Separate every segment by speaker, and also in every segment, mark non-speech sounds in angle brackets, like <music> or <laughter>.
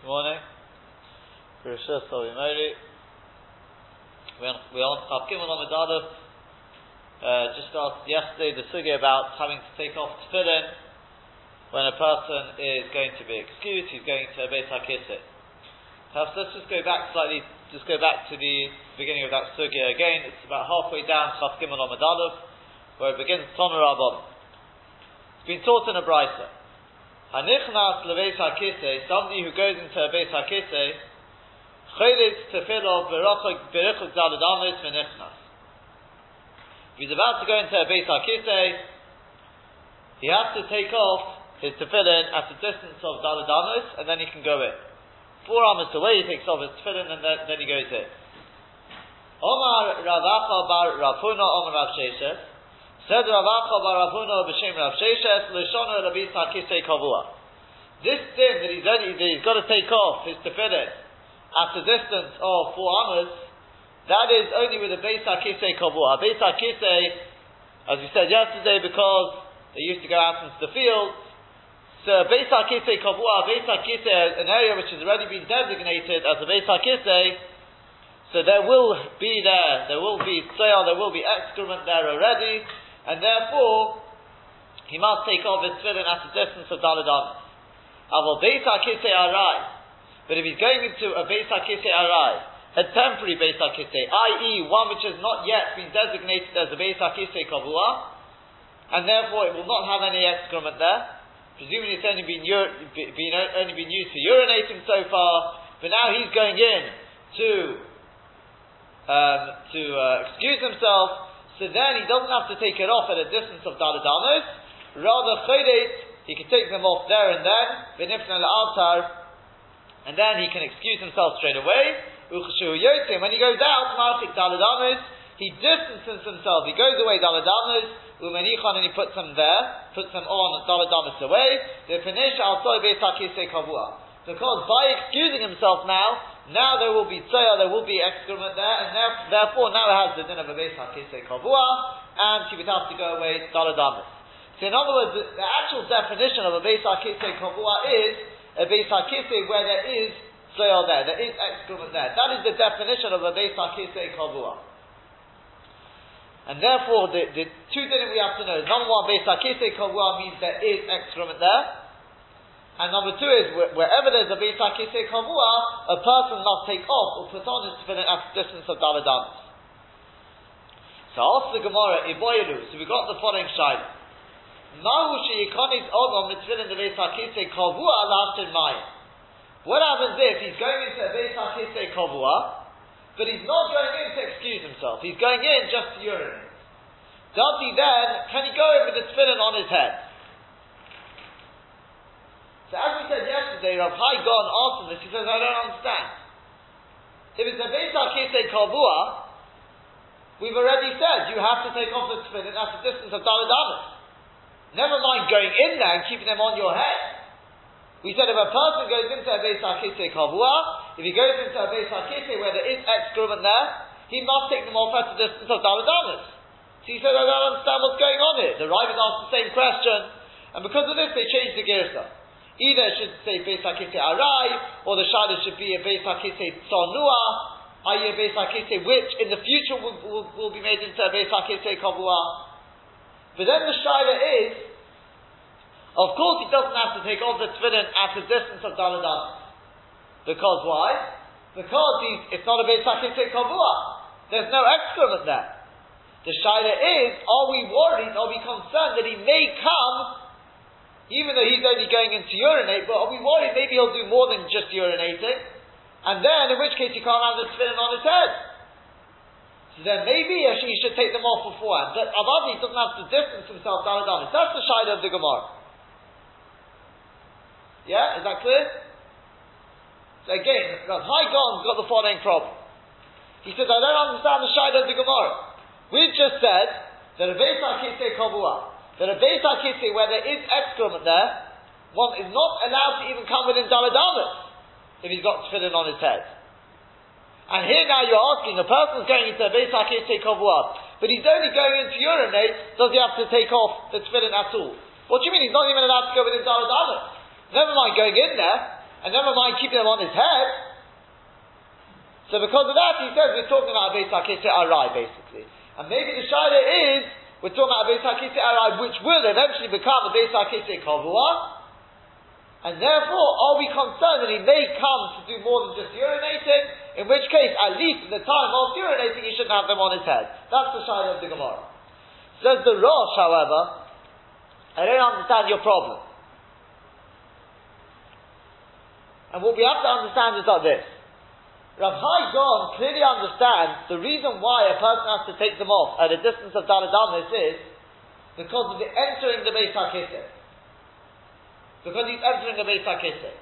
Speaker 1: Good morning. Rishus Mori. We're on, we're on Chafkim Alamid uh, just asked yesterday the sugi about having to take off tefillin when a person is going to be excused, he's going to a Beit HaKisset. Perhaps let's just go back slightly, just go back to the beginning of that sugya again. It's about halfway down Chaf Gimel Amid where it begins Toner Rabban. It's been taught in a brisa. Hanichnas lebeis hakise, somebody who goes into a beis hakise, chedet tefillah berichuk daladamis v'nichnas. If he's about to go into a beis hakise, he has to take off his tefillin at a distance of daladamis, and then he can go in four amas away, he takes off his tefillin and then, then he goes in. Omar Ravacha bar Rafuna Omar Rav Sheshes said b'shem Rav Sheshes Rabbi Kavua. This sin that he's that he's got to take off his tefillin at a distance of four amas, that is only with a Beis Hakisei Kavua. Beis Hakisei, as we said yesterday, because they used to go out into the fields, so Beis HaKisei Kavua, Beis HaKisei, an area which has already been designated as a Beis HaKisei, so there will be there, there will be soil, there will be excrement there already, and therefore, he must take off his tefillin at a distance of Daladan. Aval Beis HaKisei Arai, but if he's going into a Beis HaKisei Arai, a temporary Beis HaKisei, i.e., one which has not yet been designated as a Beis HaKisei Kavua, and therefore it will not have any excrement there, Presumably it's only been, been, only been used for urinating so far, but now he's going in to um, to uh, excuse himself, so then he doesn't have to take it off at a distance of daladanos. Rather, chodet, he can take them off there and then, benifna altar, and then he can excuse himself straight away. When he goes out, marchik daladanos, he distances himself, he goes away daladanos, Umenichan, and he puts them there, puts them on Daladamas away. The finish al kavua. Because by excusing himself now, now there will be tzoya, there will be excrement there, and therefore now it has the din of a beis hakise kavua, and she would have to go away daladamas. So in other words, the, the actual definition of a beis hakise kavua is a beis hakise where there is tzoya there, there is excrement there. That is the definition of a beis hakise kavua. And therefore, the, the two things we have to know number one, Beis HaKisei Kavua means there is excrement there. And number two is, wherever there's a Beis HaKisei Kavua, a person must take off or put on his tefillin at the distance of Daladamas. So after the Gemara, Iboyelu, so we got the following shayla. Mahu sheyikonis odom mitzvillin the Beis HaKisei Kavua lastin mayim. What happens if he's going into a Beis HaKisei Kavua, but he's not going in to excuse himself. He's going in just to urinate. Does he then, can he go in with the tefillin on his head? So as we said yesterday, Rav Hai Gaon asked him this, he says, I don't understand. If it's a Beit HaKisei Kavua, we've already said you have to take off the tefillin at the distance of Daladamas. Never mind going in there and keeping them on your head. We said if a person goes into a Beis HaKisei Kavua, if he goes into a Beis HaKisei where there is excrement there, he must take them off at the distance of Daladamas. So he said, I don't understand what's going on here. The Ravid asked the same question, and because of this they changed the Girsa. Either it should say Beis HaKisei Arai, or the Shada should be a Beis HaKisei Tzonua, i.e. a Beis HaKisei which in the future will, will, will be made into a Beis HaKisei Kavua. But then the Shaila is, of course, he doesn't have to take off the tefillin at a distance of Daladamas. Because why? Because it's not a Beis HaKisei Kavua. There's no excrement there. The Shaila is, are we worried, are we concerned that he may come, even though he's only going in to urinate, but are we worried maybe he'll do more than just urinating? And then, in which case, he can't have the tefillin on his head. So then maybe actually he should take them off beforehand. But Avadi doesn't have to distance himself down and down. That's the Shaila of the Gemara. Yeah, is that clear? So again, Rav Hai Gaon's got the following problem. He says, I don't understand the Shaila of the Gemara. We've just said that a Beis HaKisei Kavua, that a Beis HaKisei where there is excrement there, one is not allowed to even come within Daladamas if he's got tefillin on his head. And here now you're asking, a person's going into a Beis HaKisei Kavua, but he's only going into urinate, does he have to take off the tefillin at all? What do you mean he's not even allowed to go within Daladamas? Never mind going in there. and never mind keeping them on his head. So because of that, he says we're talking about a Beis HaKisei Arai, basically. And maybe the Shaila is, we're talking about a Beis HaKisei Arai, which will eventually become a Beis HaKisei Kavua, and therefore, are we concerned that he may come to do more than just urinating? In which case, at least in the time of urinating, he shouldn't have them on his head. That's the side of the Gemara. Says the Rosh, however, I don't understand your problem. And what we have to understand is like this. Rav Hai Gaon clearly understands the reason why a person has to take them off at a distance of Daladamis is because of the entering the Beis HaKiseh. Because he's entering the Beis HaKiseh.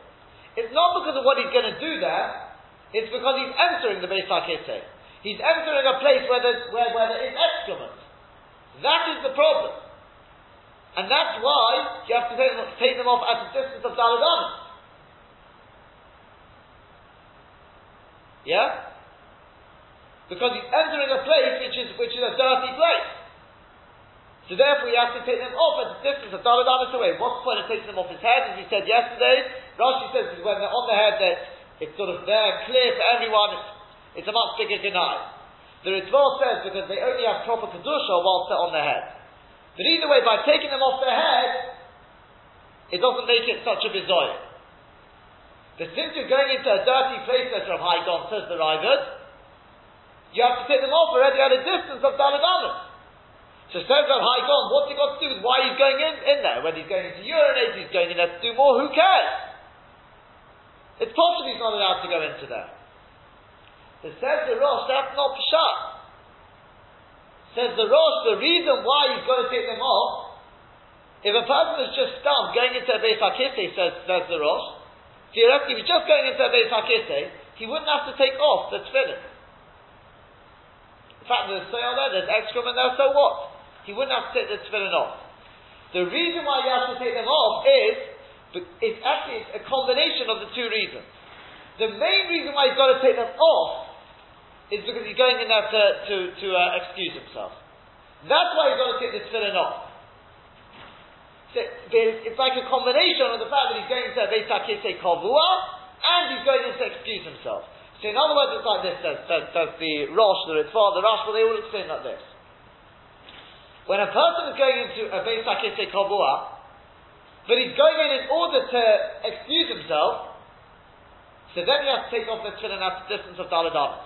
Speaker 1: It's not because of what he's going to do there, it's because he's entering the Beis HaKiseh. He's entering a place where, there's, where, where there is excrement. That is the problem. And that's why you have to take them, off at a distance of Daladam. Yeah? Because he's entering a place which is, which is a dirty place. So therefore, you have to take them off at a distance of Daladamas away. What's the point of taking them off his head? As we said yesterday, Rashi says when they're on the head that it's sort of there, clear for everyone, it's, it's a much bigger deny. The Ritva says because they only have proper Kedusha whilst they're on their head. But either way, by taking them off their head, it doesn't make it such a bizarre. But since you're going into a dirty place there from Haidon, says the Ravid, you have to take them off already at a distance of Daladamas. So says Rav Hai Gaon, what's he got to do with why he's going in, in there? When he's going to urinate, he's going in there to do more, who cares? It's possible he's not allowed to go into there. So says the Rosh, that's not Pshat. Says the Rosh, the reason why he's got to take them off, if a person is just stumped going into a Beis says, says the Rosh, theoretically if he's just going into a Beis HaKisei, he wouldn't have to take off the tefillin. In fact, there's soil there, there's excrement there, so what? he wouldn't have to take the tefillin off. The reason why he has to take them off is, it's actually a combination of the two reasons. The main reason why he's got to take them off is because he's going in there to, to, to uh, excuse himself. That's why he's got to take the tefillin off. It's like a combination of the fact that he's going to Beis HaKisei Kavua, and he's going in to excuse himself. So in other words, it's like this, says, says, says the Rosh, the Ritva, the Rosh, well, they all explain like this. When a person is going into a Beis HaKisei Kavua, but he's going in in order to excuse himself, so then he has to take off the tefillin at the distance of Daladamas.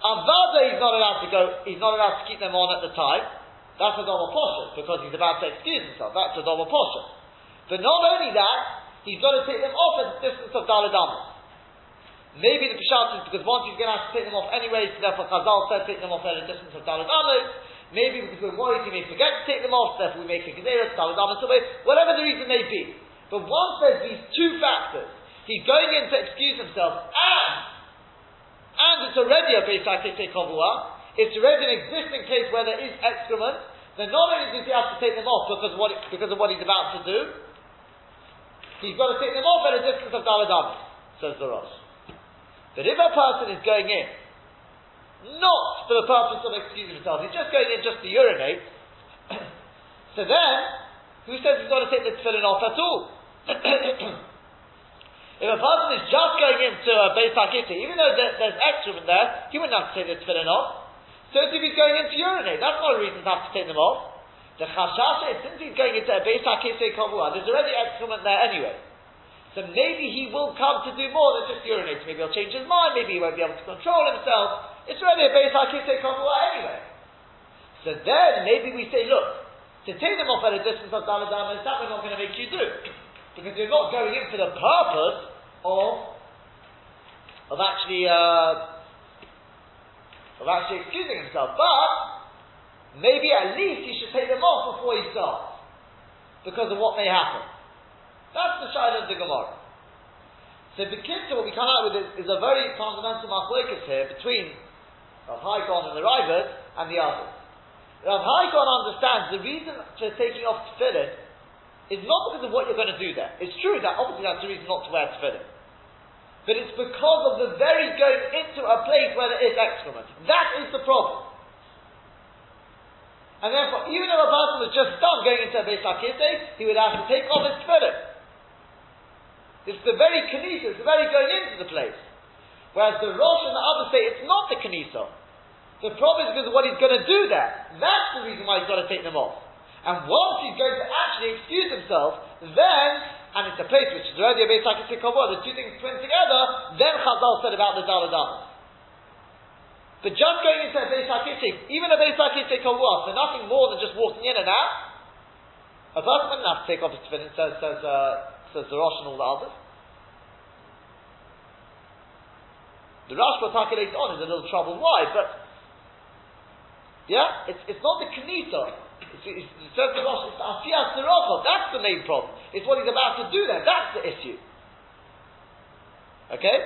Speaker 1: Avada he's not allowed to go, he's not allowed to keep them on at the time. That's a double portion, because he's about to excuse himself. That's a double portion. But not only that, he's got to take them off at the distance of Daladamas. Maybe the Peshat is because once he's going to have to take them off anyway, so therefore Chazal said take them off at a distance of Daladamas. Maybe because we're worried he may forget to take them off, therefore we make a gezerah, whatever the reason may be. But once there's these two factors, he's going in to excuse himself, and and it's already a Beis HaKisei Kavua, it's already an existing case where there is excrement, then not only does he have to take them off because of what, it, because of what he's about to do, he's got to take them off at a distance of Daladam, says the Rosh. But if a person is going in not for the purpose of excusing himself. He's just going in just to urinate. <coughs> so then, who says he's got to take the tefillin off at all? <coughs> if a person is just going into a Beis even though there, there's excrement there, he wouldn't have to take the tefillin off. So if he's going in to urinate, that's not a reason to have to take them off. The chashash is, since he's going into a Beis HaKisei Kavua, there's already excrement there anyway. So maybe he will come to do more than just urinate. Maybe he'll change his mind, maybe he won't be able to control himself. It's already a Beis HaKisei Kavua anyway. So then maybe we say, look, to take them off at a distance of Daladama is that we're not going to make you do. Because you're not going in for the purpose of of actually uh, of actually excusing himself. But maybe at least he should take them off before he starts. Because of what may happen. That's the side of the Gemara. So the kids, what we come out with is, is a very fundamental machlekes here between Rav Hai Gaon and the Ravid, and the others. Rav Hai Gaon understands the reason for taking off tefillin is not because of what you're going to do there. It's true that obviously that's the reason not to wear tefillin. But it's because of the very going into a place where there is excrement. That is the problem. And therefore, even if a person was just done going into a Beis he would have to take off his tefillin. It's the very Kanisa, it's the very going into the place. Whereas the Rosh and the others say it's not the Kanisa. The problem is because of what he's going to do there. That's the reason why he's got to take them off. And once he's going to actually excuse himself, then, and it's a place which is already a Beis HaKisei the two things twin together, then Chazal said about the Daladamas. But just going into a Beis even a Beis HaKisei Kavua, so nothing more than just walking in and out, a person wouldn't have to take off his tefillin, says, says, uh, says the Rosh and all the others. The Rashba later on is a little troubled. Why? But yeah, it's, it's not the Knita. It says the Rosh, it's the Asiyah That's the main problem. It's what he's about to do there. That's the issue. Okay?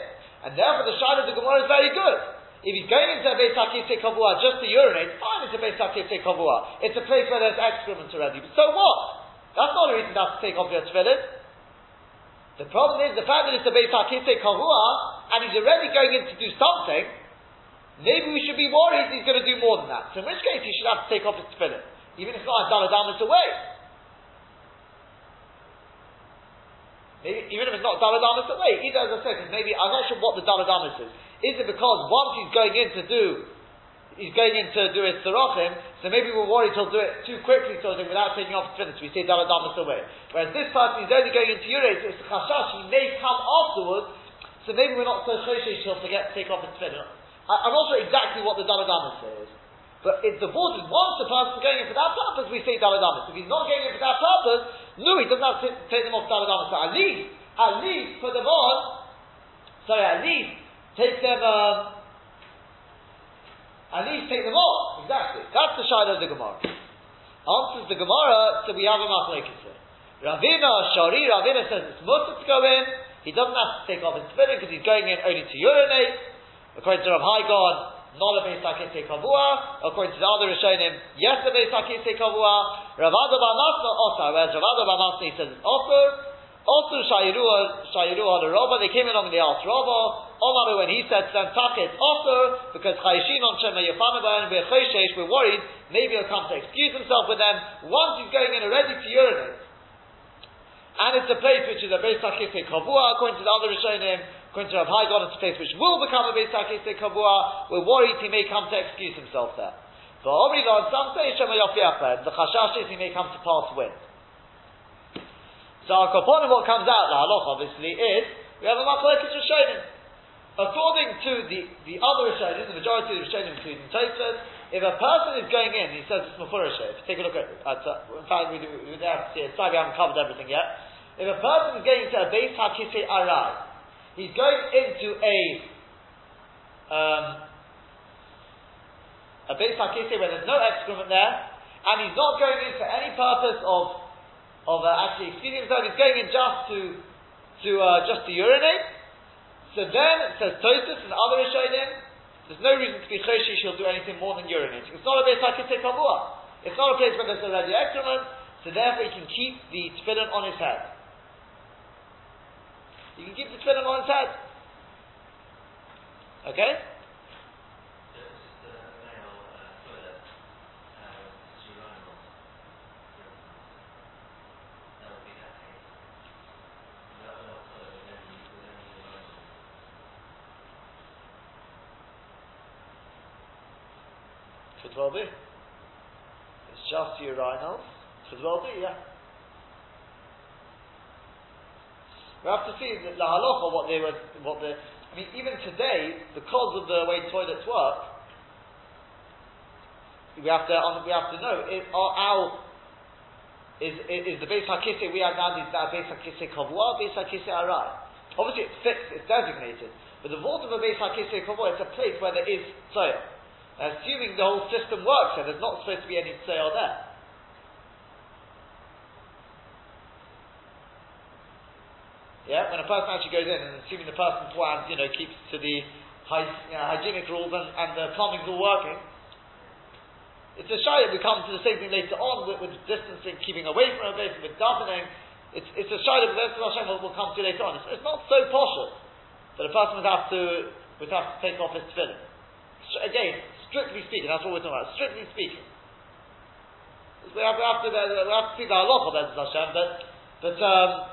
Speaker 1: And therefore the Shad of the Gemara is very good. If he's going into a HaKisei Kavua just to urinate, fine, it's a HaKisei Kavua. It's a place where there's excrement already. But so what? That's not a reason have to take off your tefillin. The problem is the fact that it's a Beis HaKisei Kavua, and he's already going in to do something, Maybe we should be worried he's going to do more than that. So in which case he should have to take off his tefillin, even if it's not a daladamas away. Maybe, even if it's not daladamas away, either as I said, maybe I'm not sure what the daladamas is. Is it because once he's going in to do, he's going in to do his sarachim, so maybe we're worried he'll do it too quickly sort of without taking off his tefillin, we say daladamas away. Whereas this person is only going into Yurei, so it's chashash, he may come afterwards, so maybe we're not so choshesh he'll forget to take off his tefillin. I'm not sure exactly what the Daladamas says. But it's the is once the person going in for that purpose, we say Daladamas. If he's not going in for that purpose, no, he doesn't have to take them off Daladamas. So at least, at least put them on, sorry, at least take them, um, at least take them off. Exactly. That's the shine of the Gemara. Answers the Gemara, so we have a machlekes here. Ravina, Shari, Ravina says it's mutter to go in. He doesn't have to take off his tefillin because he's going in only to urinate. According to Rav Hai Gaon, not a Beis HaKisei Kavua. According to the other Rishonim, yes, a Beis HaKisei Kavua. Rav Ada Banasna Osar, whereas Rav Ada Banasna says it's Osar. Also Shayirua the Rabba, they came along and they asked Rabba, Omaru when he said to them, Taka it's because Chayishin on Shema Yafanabayan, we're Choshesh, we're worried, maybe he'll come to excuse himself with them, once he's going in already to urinate. And it's a place which is a Beis HaKisei Kavua, according to the other Rishonim, Rav Hai Gaon, it's a place which will become a Beis HaKisei Kavua. We're worried he may come to excuse himself there. But Omri some say Shema The Chashash is he may come to pass wind. So our Kaponim, what comes out, the halach obviously, is we have a Machlekes Rishonim. According to the, the other Rishonim, the majority of the Rishonim, including Tosfos, if a person is going in, he says it's Mufurashe, take a look at, at uh, in fact we, we, we have to see it, sorry we haven't covered everything yet. If a person is going to a Beis HaKisei Arai, He's going into a um, a Beis HaKisei where there's no excrement there, and he's not going in for any purpose of of uh, actually excusing himself. He's going in just to to uh, just to urinate. So then it says Tosis and other Rishonim, there's no reason to be choshish he'll do anything more than urinating. It's not a Beis HaKisei Kavua. It's not a place where there's already excrement, so therefore he can keep the tefillin on his head. You can keep the tefillin on head. Okay? Could well be. It's just urinals. Could well be, yeah. We have to see the, halacha what they were, what the. I mean, even today, because of the way toilets work, we have to we have to know is our is, is, the Beis HaKisei we are now is that Beis HaKisei Kavua, Beis HaKisei Arai. Obviously it's fixed, it's designated, but the vault of a Beis HaKisei Kavua is a place where there is tzoya. Assuming the whole system works and there's not supposed to be any tzoya there. Yeah, when a person actually goes in, and assuming the person plans, you know, keeps to the high, you know, hygienic rules and, and the plumbing's all working, it's a shy we come to the same thing later on with, with distancing, keeping away from a base, with davening. It's, it's a shy that that's what we'll, we'll come to later on. It's, it's not so posh that a person would have to would have to take off his tefillin. Again, strictly speaking, that's what we're talking about. Strictly speaking, we have, we have to we have to see the halacha, but but um,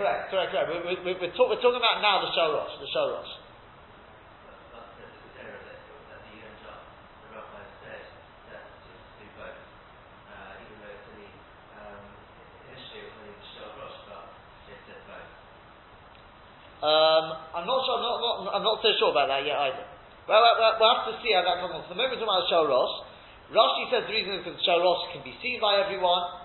Speaker 1: correct, correct, correct. We're, we're, we're, talk, we're talking about now the Shorosh, the Shorosh. Um, I'm not sure. I'm not, not, I'm not so sure about that yet either. Well, we'll, we'll have to see how that comes on. For the moment, we're talking about Shal Rosh. Rashi says the reason is because Shal Rosh can be seen by everyone.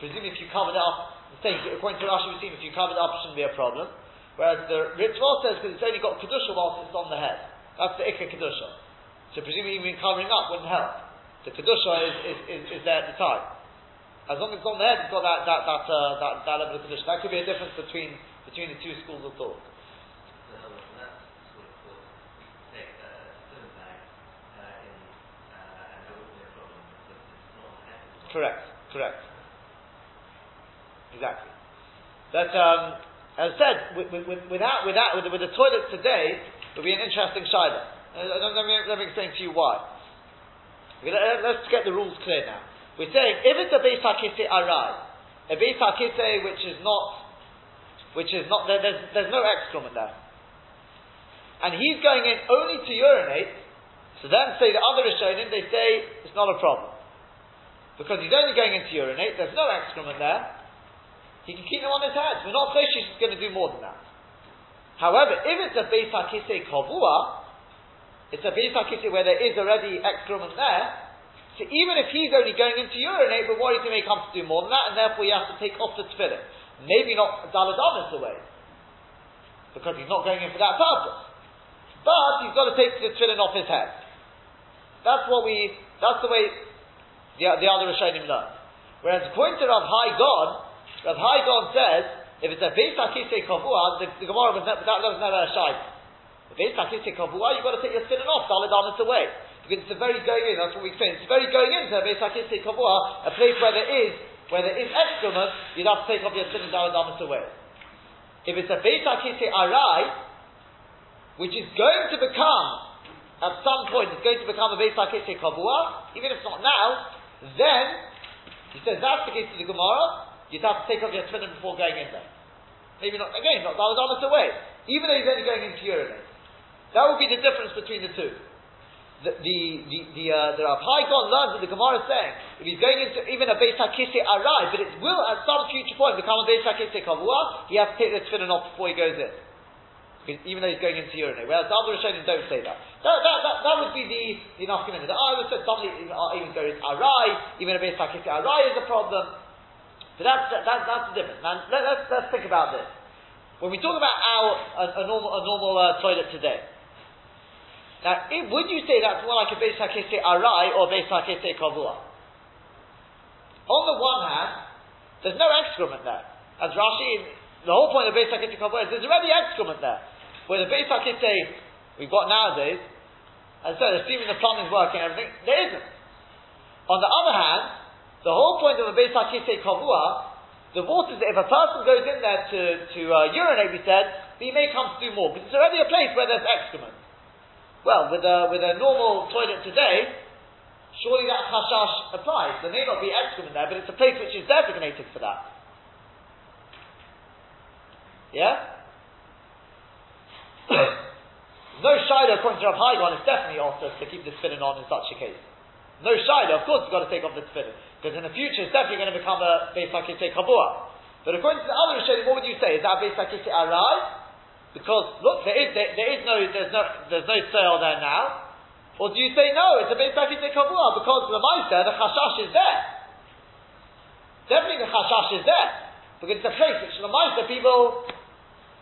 Speaker 1: Presumably, if you cover it up, saying, according to Rashi, we see if you cover it up, it shouldn't be a problem. Whereas the Ritva says because it's only got kedusha whilst it's on the head. That's the ikka kedusha. So presumably, even covering up wouldn't help. The kedusha is, is, is, is, there at the time. As long as it's on the head, it's got that that that, uh, that, that level of kedusha. That could be a difference between between the two schools of thought. Correct, correct. Exactly. But um, as I said, with, with, without, without, with, with the toilets today, it would be an interesting shiloh. Uh, let, me, let me explain to you why. Let's get the rules clear now. We're saying if it's a Beis Hakise Arai, a Beis Hakise which is not, which is not, there, there's, there's no excrement there, and he's going in only to urinate, so then say the other Rishonim, they say it's not a problem. Because he's only going in to urinate, there's no excrement there, he can keep them on his head. We're not saying she's going to do more than that. However, if it's a Beis HaKisei Kavua, it's a Beis HaKisei where there is already excrement there, so even if he's only going in to urinate, but worried he may come to do more than that, and therefore he has to take off the tefillin. Maybe not Daladamas away, because he's not going in for that purpose. But he's got to take the tefillin off his head. That's what we, that's the way the, the other Rishonim learn. Whereas according to Rav Hai Gaon, Rav Hai Gaon says, if it's a Beis HaKisei Kavua, the, the Gemara was, that was never a Shaita. The Beis HaKisei Kavua, you've got to take your tefillin off, Dalad Amas away. Because it's a very going in, that's what we explained. It's very going into a Beis HaKisei Kavua, a place where there is, where there is excrement, you'd have to take off your tefillin Dalad Amas away. If it's a Beis HaKisei Arai, which is going to become, at some point, it's going to become a Beis HaKisei Kavua, even if not now, then, he says that's the case of the Gemara, you'd have to take off your tefillin before going in there. Maybe not, again, not the Daladamas away. Even though he's only going into urinate. That would be the difference between the two. The, the, the, the, uh, the Rav Hai Gaon learns that the Gemara is saying, if he's going into even a Beis HaKisei Arai, but it will at some future point become a Beis HaKisei Kavua, he has to take the tefillin off before he goes in even though he's going into urinate. Whereas the other Rishonim don't say that. That, that, that, that would be the, the enough commitment. I would say somebody uh, even goes arai, even a base pakistan arai is a problem. But that's, that, that, that's the difference. Now, let, us let's, let's think about this. When we talk about our, a, a normal, a normal uh, toilet today, now, would you say that's more like a base hakese arai or base hakese kavua? On the one hand, there's no excrement there. As Rashi, the whole point of base hakese kavua is there's already excrement there. Where the Beis HaKisei we've got nowadays, I said, assuming the plumbing's working and everything, there isn't. On the other hand, the whole point of a Beis HaKisei Kavua, the water, if a person goes in there to, to uh, urinate, we said, he may come to do more, because it's already a place where there's excrement. Well, with a, with a normal toilet today, surely that hashash applies. There may not be excrement there, but it's a place which is designated for that. Yeah? <coughs> no shiloh, according to Rav Hai Gaon, it's definitely also to keep the tefillin on in such a case. No shiloh, of course, you've got to take off the tefillin. Because in the future, it's definitely going to become a Beis HaKisei Kavua. But according to the other Rishonim, what would you say? Is that Beis HaKisei Arai? Because, look, there is, there, there is no, there's no, there's no sale there now. Or do you say, no, it's a Beis HaKisei Kavua? Because the Maisa, the Chashash is there. Definitely the Chashash is there. Because it's a place which the Maisa people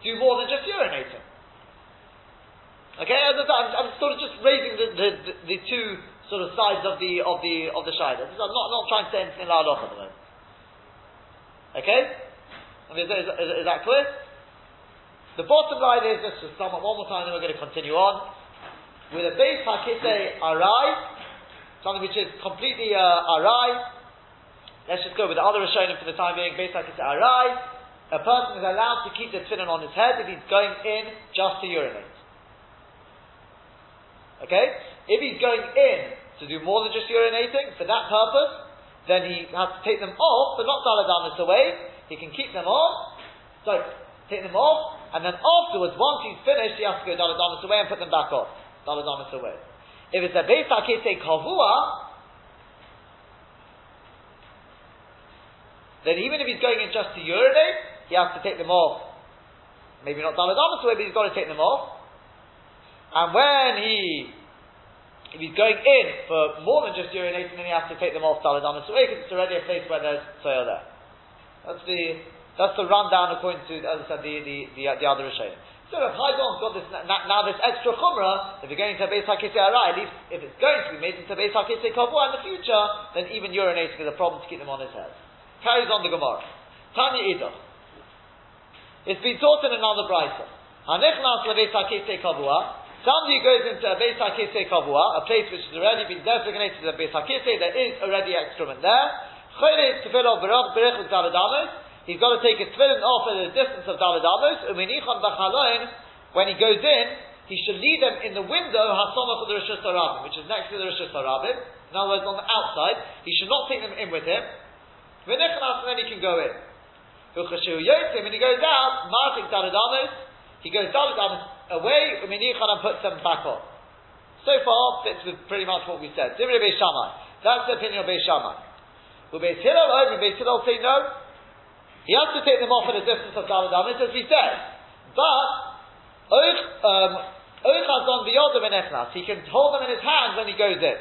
Speaker 1: do more than just urinating. Okay, I'm, I'm, sort of just raising the, the, the, the, two sort of sides of the of the of the shayla. I'm not, not trying to say anything off at the moment. Okay, is, is, is, is, that clear? The bottom line is let's just sum up one more time, and then we're going to continue on with a base hakite arai, something which is completely uh, arai. Let's just go with the other Rishonim for the time being. Base hakite arai. A person is allowed to keep the tefillin on his head if he's going in just to urinate. Okay? If he's going in to do more than just urinating for that purpose, then he has to take them off, but not daladamas away. He can keep them on, So, take them off, and then afterwards, once he's finished, he has to go daladamas away and put them back off. Daladamas away. If it's a Beis Kavua, then even if he's going in just to urinate, he has to take them off. Maybe not daladamas away, but he's got to take them off. And when he if he's going in for more than just urinating, then he has to take them off daladamas away because it's already a place where there's soil there. That's the that's the rundown according to as I said the the the, the other Rishonim. So if Haidon's got this now this extra chumrah, if you're going to Beis Hakisei Arai, at least if it's going to be made into Beis Hakisei Kavua in the future, then even urinating is a problem to keep them on his head. Carries on the Gemara. Tanya Idach. It's been taught in another brisa. Hanichnas lebeis hakesei kavua. Somebody goes into a beis hakesei kavua, a place which has already been designated as a beis hakesei. There is already excrement there. Tefillah berach berich. He's got to take his tefillin off at a distance of daladamas. Uminichon b'chaloin. When he goes in, he should leave them in the window hasoma for the rishus which is next to the rishus harabim. In other words, on the outside, he should not take them in with him. V'nichnas, and then he can go in. When he goes out, he goes Daladamas away, Uminichan and puts them back on. So far, fits with pretty much what we said. Dimri Beis. That's the opinion of Beis Shammai. Will Beis Hillel over Beis Hillel say no? He has to take them off at a distance of Daladamas, as we said. But, um, Oich um, He can hold them in his hands when he goes in.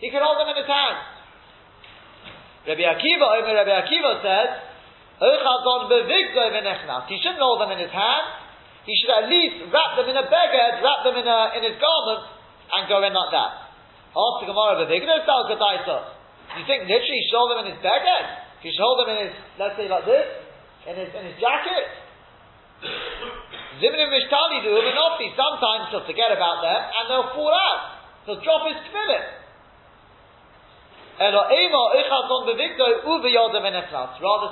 Speaker 1: He can hold them in his hands. Rabbi Akiva, Omer Rabbi Akiva says, Uchazon bevid the meniknas. he shouldn't hold them in his hand. He should at least wrap them in a beged, wrap them in, a, in his garment, and go in like that. Ask the Gemara, Do you think literally he should hold them in his beged? He should hold them in his, let's say like this, in his, in his jacket? Zimnim Mishtali do Sometimes he'll forget about them and they'll fall out. He'll drop his tefillin. Rather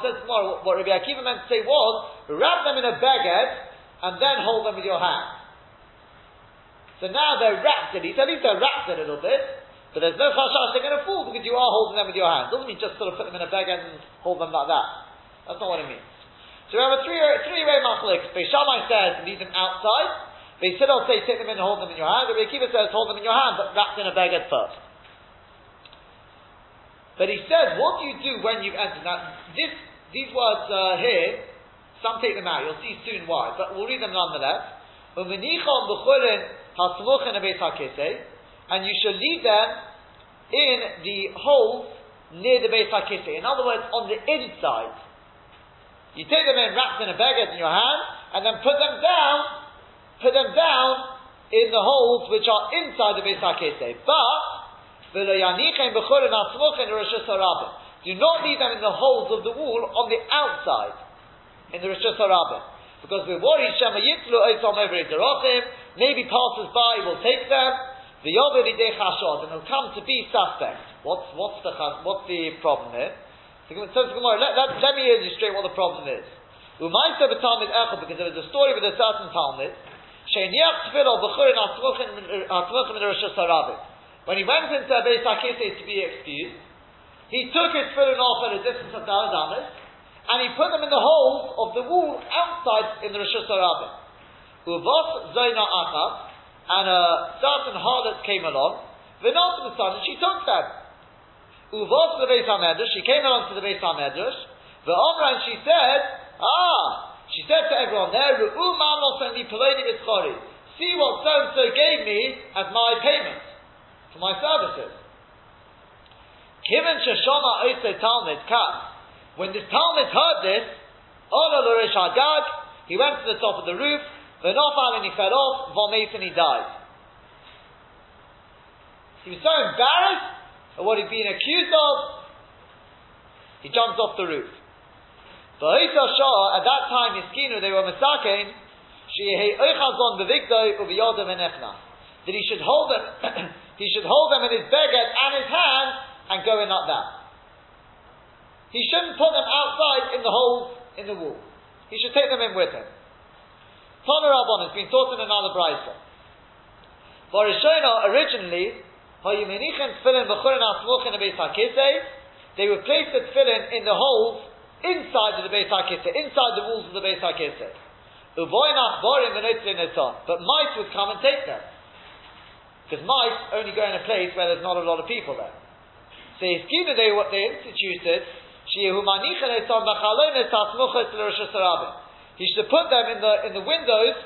Speaker 1: says tomorrow, what Rabbi Akiva meant to say was, wrap them in a baguette and then hold them with your hand. So now they're wrapped in, at least they're wrapped a little bit, but there's no chashash they're going to fall because you are holding them with your hand. Doesn't mean just sort of put them in a bag and hold them like that. That's not what it means. So we have a three, three way machlik. Beis Shammai says leave them outside. they Beis Hillel say take them in and hold them in your hand. The Akiva says hold them in your hand but wrapped in a bag at first. But he says, what do you do when you've entered? Now, this, these words uh, here, some take them out. You'll see soon why, but we'll read them nonetheless. And you shall leave them in the holes near the Beis HaKisei. In other words, on the inside. You take them in, wrapped in a baguette in your hand, and then put them down, put them down in the holes which are inside the Beis HaKisei. But, do not leave them in the holes of the wall on the outside, in the Rishus Harabim. Because we're worried, Shema Yitlu Oisom over maybe passers by will take them, the Yoveri Chashot, and it'll come to be suspect. What's, what's, the, what's the problem here? So, let, let, let me illustrate what the problem is. Umaysa b'talmid echel, because there a story with a certain talmud, she'niach tefillah b'churin atmuchim in Rishus Harabim. When he went into a Beis HaKisei to be excused, he took his tefillin off at a distance of Daladamas, and he put them in the holes of the wall outside in the Rishus Harabim. Uvos Zaina Achat, and a certain harlot came along, Vinot the son, and she took them. Uvos the Beis HaMedrash, she came along to the Beis HaMedrash, the and she said, Ah, she said to everyone there, Ru'u Manos and See what so and so gave me as my payment for my services. Kiven Sheshama Oise Talmud Kat. When this Talmud heard this, Ola Lorish Hagag, he went to the top of the roof, Venofal and he fell off, Vomet and he died. He was so embarrassed at what he'd been accused of, he jumped off the roof. But Shah, at that time, Hiskinu, they were Masakin, that he should hold them <coughs> he should hold them in his beged and his hand and go in like that. He shouldn't put them outside in the holes in the wall. He should take them in with him. Tana Rabban has been taught in another brisa. Barishona originally, they would place the tefillin in the holes inside of the Beis HaKisei, inside the walls of the Beis HaKisei. But mice would come and take them. Because mice only go in a place where there's not a lot of people there. So Hiskina, they, what they instituted, he should put them in the, in the windows,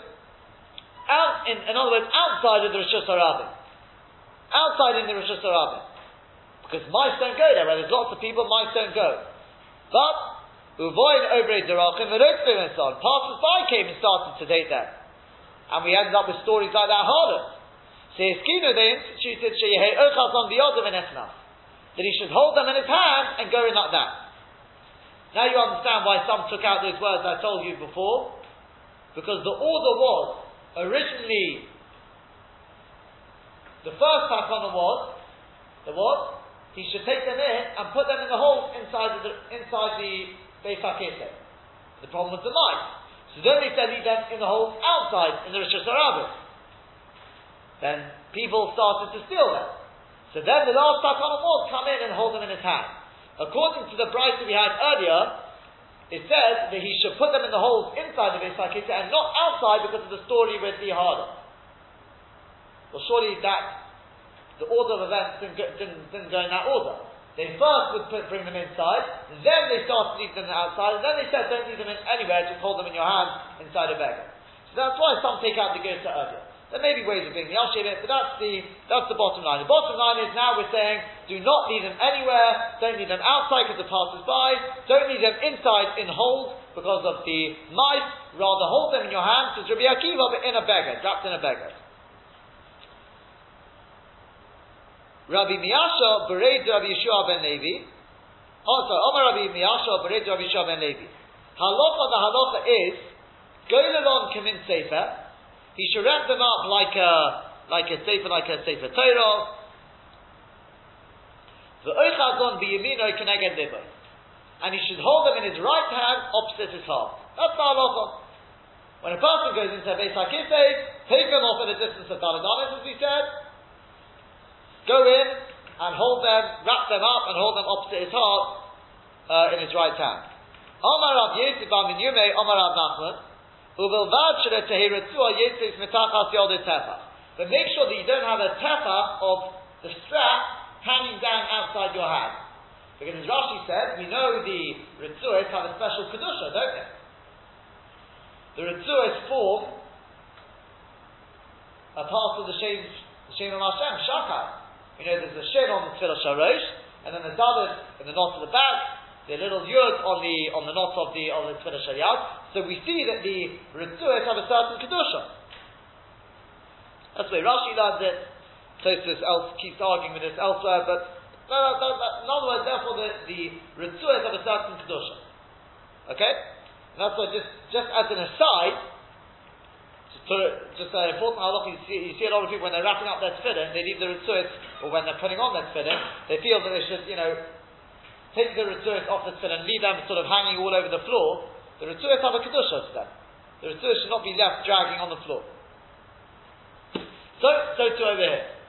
Speaker 1: out, in, in other words, outside of the Rishus Harabim. Outside in the Rishus Harabim. Because mice don't go there, where there's lots of people, mice don't go. But, Uvoin a derachim, and so on. Passers by came and started to date them. And we ended up with stories like that harder. So Hiskino, they instituted Sheyehei Ochas on the Yodam and That he should hold them in his hand and go in like that. Now you understand why some took out those words I told you before. Because the order was, originally, the first takana was, the what? He should take them in and put them in the holes inside the, inside the Beis The problem was the mice. So then they said leave them in the holes outside in the Rishus Harabim. Then people started to steal them. So then the last takana was come in and hold them in his hand. According to the price that we had earlier, it says that he should put them in the holes inside the Beis and not outside because of the story with the harder. Well, surely that the order of events didn't go, didn't, didn't go in that order. They first would put, bring them inside, then they started leave them outside, and then they said don't leave them in anywhere, just hold them in your hand inside a bag. So that's why some take out the to earlier. There may be ways of doing the Yashir but that's the, that's the bottom line. The bottom line is now we're saying, do not leave them anywhere, don't leave them outside because the passers by, don't leave them inside in holes because of the mice, rather hold them in your hand, says Rabbi Akiva, but in a beged, wrapped in a beged. Rabbi Miyasha bereid Rabbi Yeshua ben Levi. Oh, also, Omar Rabbi Miyasha bereid Rabbi Yeshua ben Levi. Halacha, the halacha is, Goylelon Kamin Sefer, he should wrap them up like a like a sefer, like a sefer Torah. The oichadon biyamino keneged libo, and he should hold them in his right hand opposite his heart. That's the halacha. When a person goes into a Beis HaKisei, take them off at a distance of Daladamas, as we said, go in and hold them, wrap them up and hold them opposite his heart uh, in his right hand. Omar Rav Yosef Amin Yume, Omar Rav Nachman, but make sure that you don't have a tefa of the strap hanging down outside your hand. Because as Rashi said, we know the Ritzuas have a special Kedusha, don't they? The Ritzuas form a part of the Shem, Shem of Hashem, Shachar. You know, there's a Shem on the Tfilah Sharosh, and then the David in the knot of the back, the little yud on the on the knot of the of the shariat. So we see that the ritzuas have a certain kedusha. That's the way Rashi learns it. Tosus else keeps arguing with this elsewhere, but no, no, no, in other words, therefore the the ritzuas have a certain kedusha. Okay, and that's why just just as an aside. Just an important halach, you see, you see a lot of people when they're wrapping up their tefillin, they leave the ritzuas, or when they're putting on their tefillin, they feel that they should, you know, take the Ritzuris off the tefillin and leave them sort of hanging all over the floor, the Ritzuris have a Kedusha to them. The Ritzuris should not be left dragging on the floor. So, so too over here.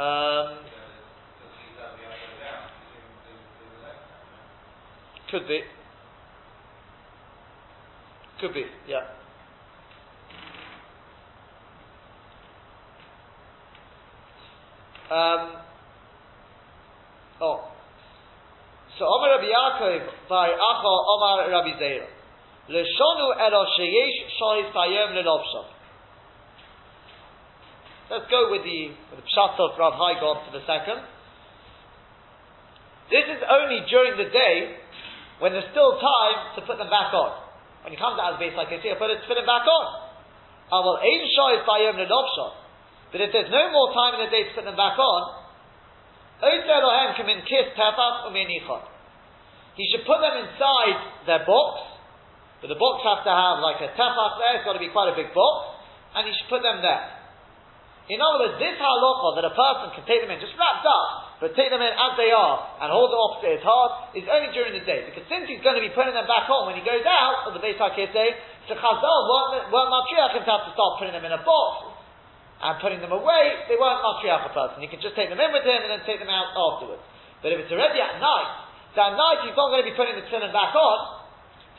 Speaker 1: Um, could be. Could be, yeah. Um, oh. So Omar Rabbi Yaakov by Acha Omar Rabbi Zeira. Leshonu elo sheyesh shoyis tayem lelobshav. Let's go with the with the pshat of Rav Hai for the second. This is only during the day when there's still time to put them back on. When you come to Asbeis like I say, put it, put it back on. Ah, Aval ein shoyis tayem lelobshav. But if there's no more time in the day to put them back on, um, he should put them inside their box, but the box has to have like a tefach there, it's got to be quite a big box, and he should put them there. In other words, this halacha that a person can take them in just wrapped up, but take them in as they are and hold them opposite his heart is only during the day. Because since he's going to be putting them back on when he goes out of the Beis HaKisei, So Chazal weren't, weren't matriach him to have to start putting them in a box and putting them away. They weren't matriach a person. He can just take them in with him and then take them out afterwards. But if it's already at night, so at night he's not going to be putting the tefillin back on.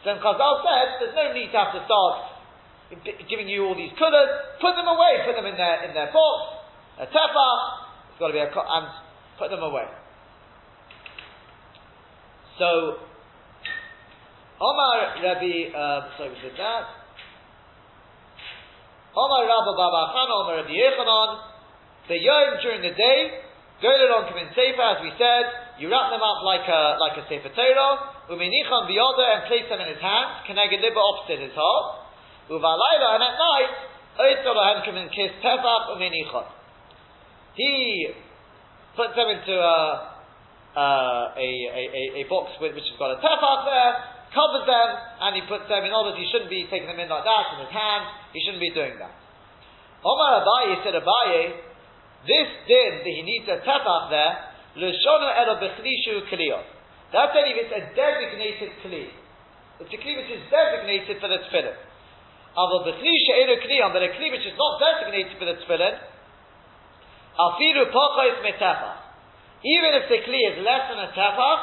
Speaker 1: So Chazal said there's no need to have to start giving you all these colours. Put them away. Put them in their in their box. A tefa. It's got to be a and put them away. So Omar Rabbi, um, sorry, we did that. Omar Rabba Baba Chan, Omar Rabbi Yechanan, the Yom during the day, Golelon come in Sefer, as we said, you wrap them up like a, like a Sefer Torah, Uminichan Biyada, and place them in his hands, Keneged Liba opposite his heart, Uvalayla, and at night, Oitzolahem come in kiss Tefach Uminichan. He puts them into a, a, a, a, a box which has got a tefach there, covers them, and he puts them in others. He shouldn't be taking them in like that in his hand. He shouldn't be doing that. Omar Abaye said Abaye, this din that he needs a tefach there, l'shona elo bechlishu kliyot. That's only if it's a designated kli. It's a kli which is designated for the tefillin. Avo bechlishu elo kliyot, but a kli which is not designated for the tefillin, afiru pochos metefach. Even if the kli is less than a tefach,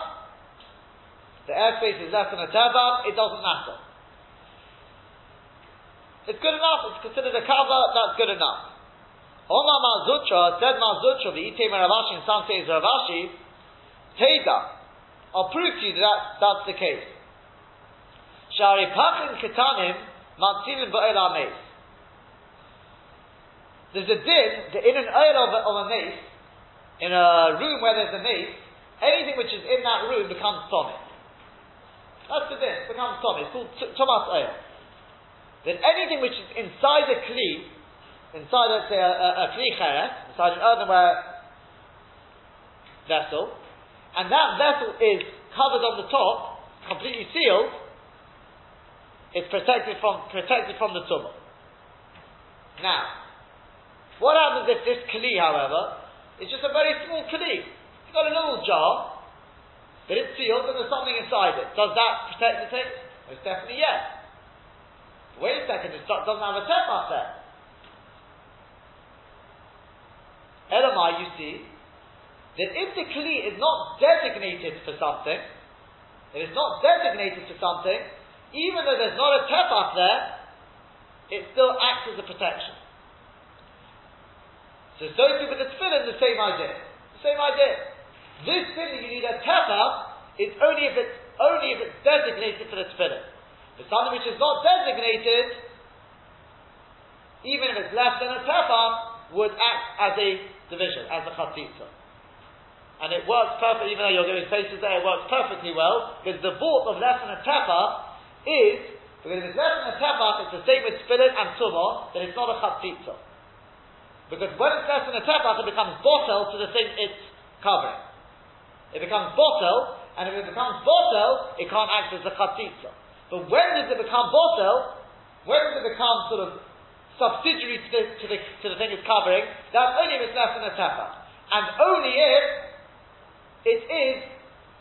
Speaker 1: the airspace is less than a tefach, it doesn't matter. It's good enough, it's considered a cover, that's good enough. Omar Mar Zutra, said Mar Zutra, the Ite Rav Ashi, and some says Rav Ashi, Teda, I'll prove to you that that's the case. Shari Pachin Ketanim, Matzilin Ba'el Ames. There's a din that in an oil of of a mace, in a room where there's a mace, anything which is in that room becomes tonic. That's the din. Becomes Tom. It's called Thomas Oil. Then anything which is inside a Kli, inside, let's say, a, a, a Kli Cheres, inside an earthenware vessel, and that vessel is covered on the top, completely sealed, it's protected from, protected from the tumah. Now, what happens if this Kli, however, is just a very small Kli? It's got a little jar, but it's sealed and there's something inside it. Does that protect the thing? Most definitely yes. But wait a second, it doesn't have a tefach there. Elamai, you see, that if the kli is not designated for something, it's not designated for something, even though there's not a tefach there, it still acts as a protection. So too with the tefillin, the same idea. The same idea. This thing you need a tefach is only if it's only if it's designated for the tefillin. But something which is not designated, even if it's less than a tefach, would act as a division, as a chatzitza. And it works perfectly, even though you're going places there, it works perfectly well, because the vault of less than a tefach is, because if it's less than a tefach, it's the same with tefillin and tumah, then it's not a chatzitza. Because when it's less than a tefach, it becomes bottle to the thing it's covering. It becomes bottle, and if it becomes bottle, it can't act as a chatzitza. But when does it become bottle? When does it become sort of subsidiary to the, to the, to the thing it's covering? That's only if it's less than a tefa. And only if it is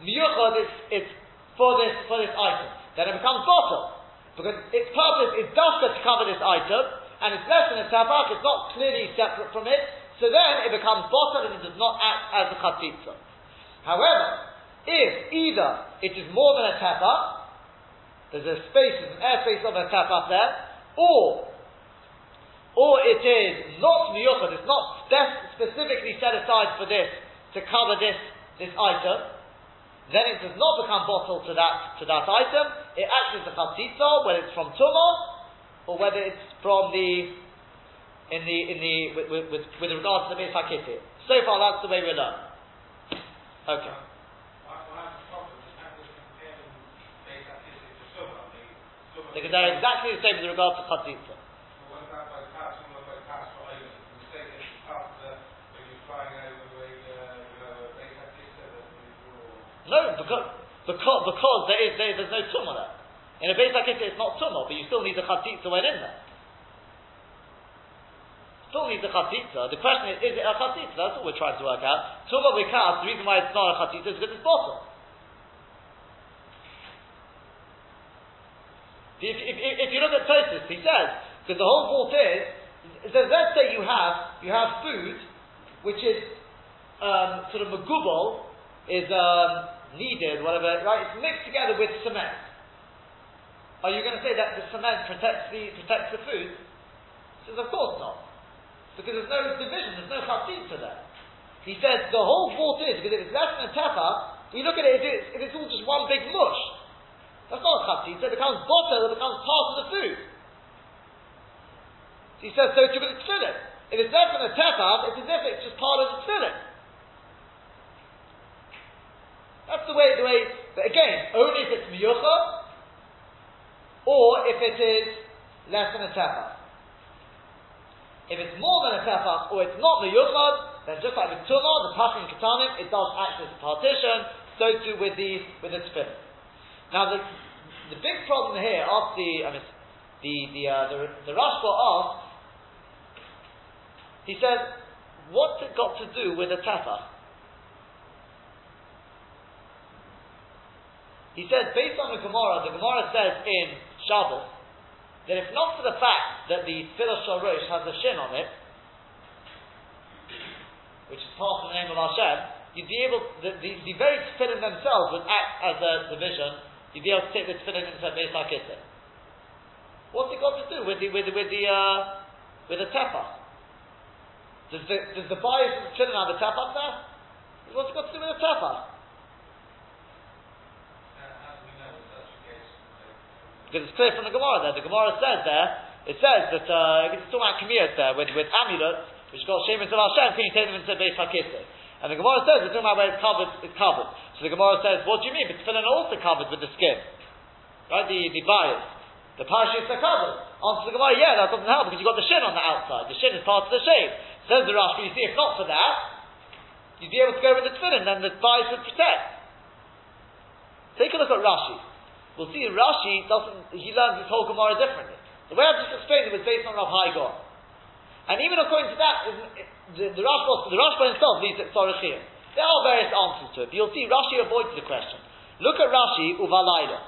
Speaker 1: miyuchad, it's, it's for this, for this item. Then it becomes bottle. Because its purpose is just to cover this item, and it's less than a tefach, it's not clearly separate from it, so then it becomes bottle and it does not act as a chatzitza. However, if either it is more than a tefach, there's a space, there's an airspace of a tefach there, or or it is not miyuchad, it's not specifically set aside for this to cover this this item, then it does not become bottled to that to that item. It acts as a chatzitza, whether it's from tumah or whether it's from the in the in the with, with, with regard to the Beis So far, that's the way we learn. Okay. Because they're exactly the same with regard to chatzitza. No, because because because there is there, there's no tumah there. In a base like it, it's not tumah, but you still need the chatzitza when in there still needs a chatzitza. The question is, is it a chatzitza? That's what we're trying to work out. Tumah bekas, the reason why it's not a chatzitza is because it's bottle. If, if, if you look at Tosis, he says, because the whole fault is, so let's say you have, you have food, which is um, sort of magubal, is um, kneaded, whatever, right? It's mixed together with cement. Are you going to say that the cement protects the protects the food? He says, of course not, because there's no division, there's no chatzitza there. He says the whole fault is because if it's less than a tefa, you look at it, if it's all just one big mush, that's not a chatzitza. It becomes butter, it becomes part of the food. He says so with the tefillin. If it's less than a tefa, it's as if it's just part of the tefillin. That's the way, the way, but again, only if it's miyucha, or if it is less than a tefach. If it's more than a tefach, or it's not miyuchad, then just like with tumah, the pachim katanim, it does act as a partition, so too with the, with the tefillin. Now the, the big problem here, after the, I mean, the, the, uh, the, the Rashba asked, he says, what's it got to do with a tefach? He said, based on the Gemara, the Gemara says in Shabbos, that if not for the fact that the Tfilah Rosh has a shin on it, which is part of the name of Hashem, you'd be able, the, the, the very tefillin themselves would act as a division, you'd be able to take the tefillin into Beis HaKisei. What's it got to do with the, with the, with the, uh, with the? Does the, does the bias of the tefillin have a tepa there? What's it got to do with the tepa? Because it's clear from the Gemara there. The Gemara says there, it says that uh, it's talking about kamiyot there with, with amulets, which got Shemus of Hashem, can you take them into Beis HaKisei? And the Gemara says, it's talking about where it's covered, it's covered. So the Gemara says, what do you mean? But tefillin are also covered with the skin. Right? The, the bias. The parashutes are covered. Answer the Gemara, yeah, that doesn't help because you've got the shin on the outside. The shin is part of the shade. Says the Rashi, you see, if not for that, you'd be able to go with the tefillin, then the bias would protect. Take a look at Rashi. We'll see Rashi doesn't, he learns his whole Gemara differently. The way I've just explained it was based on Rav Hai Gaon. And even according to that, the, the Rashba, the Rashba himself leads at Tzorechim. There are various answers to it, but you'll see Rashi avoids the question. Look at Rashi, Uvalayla.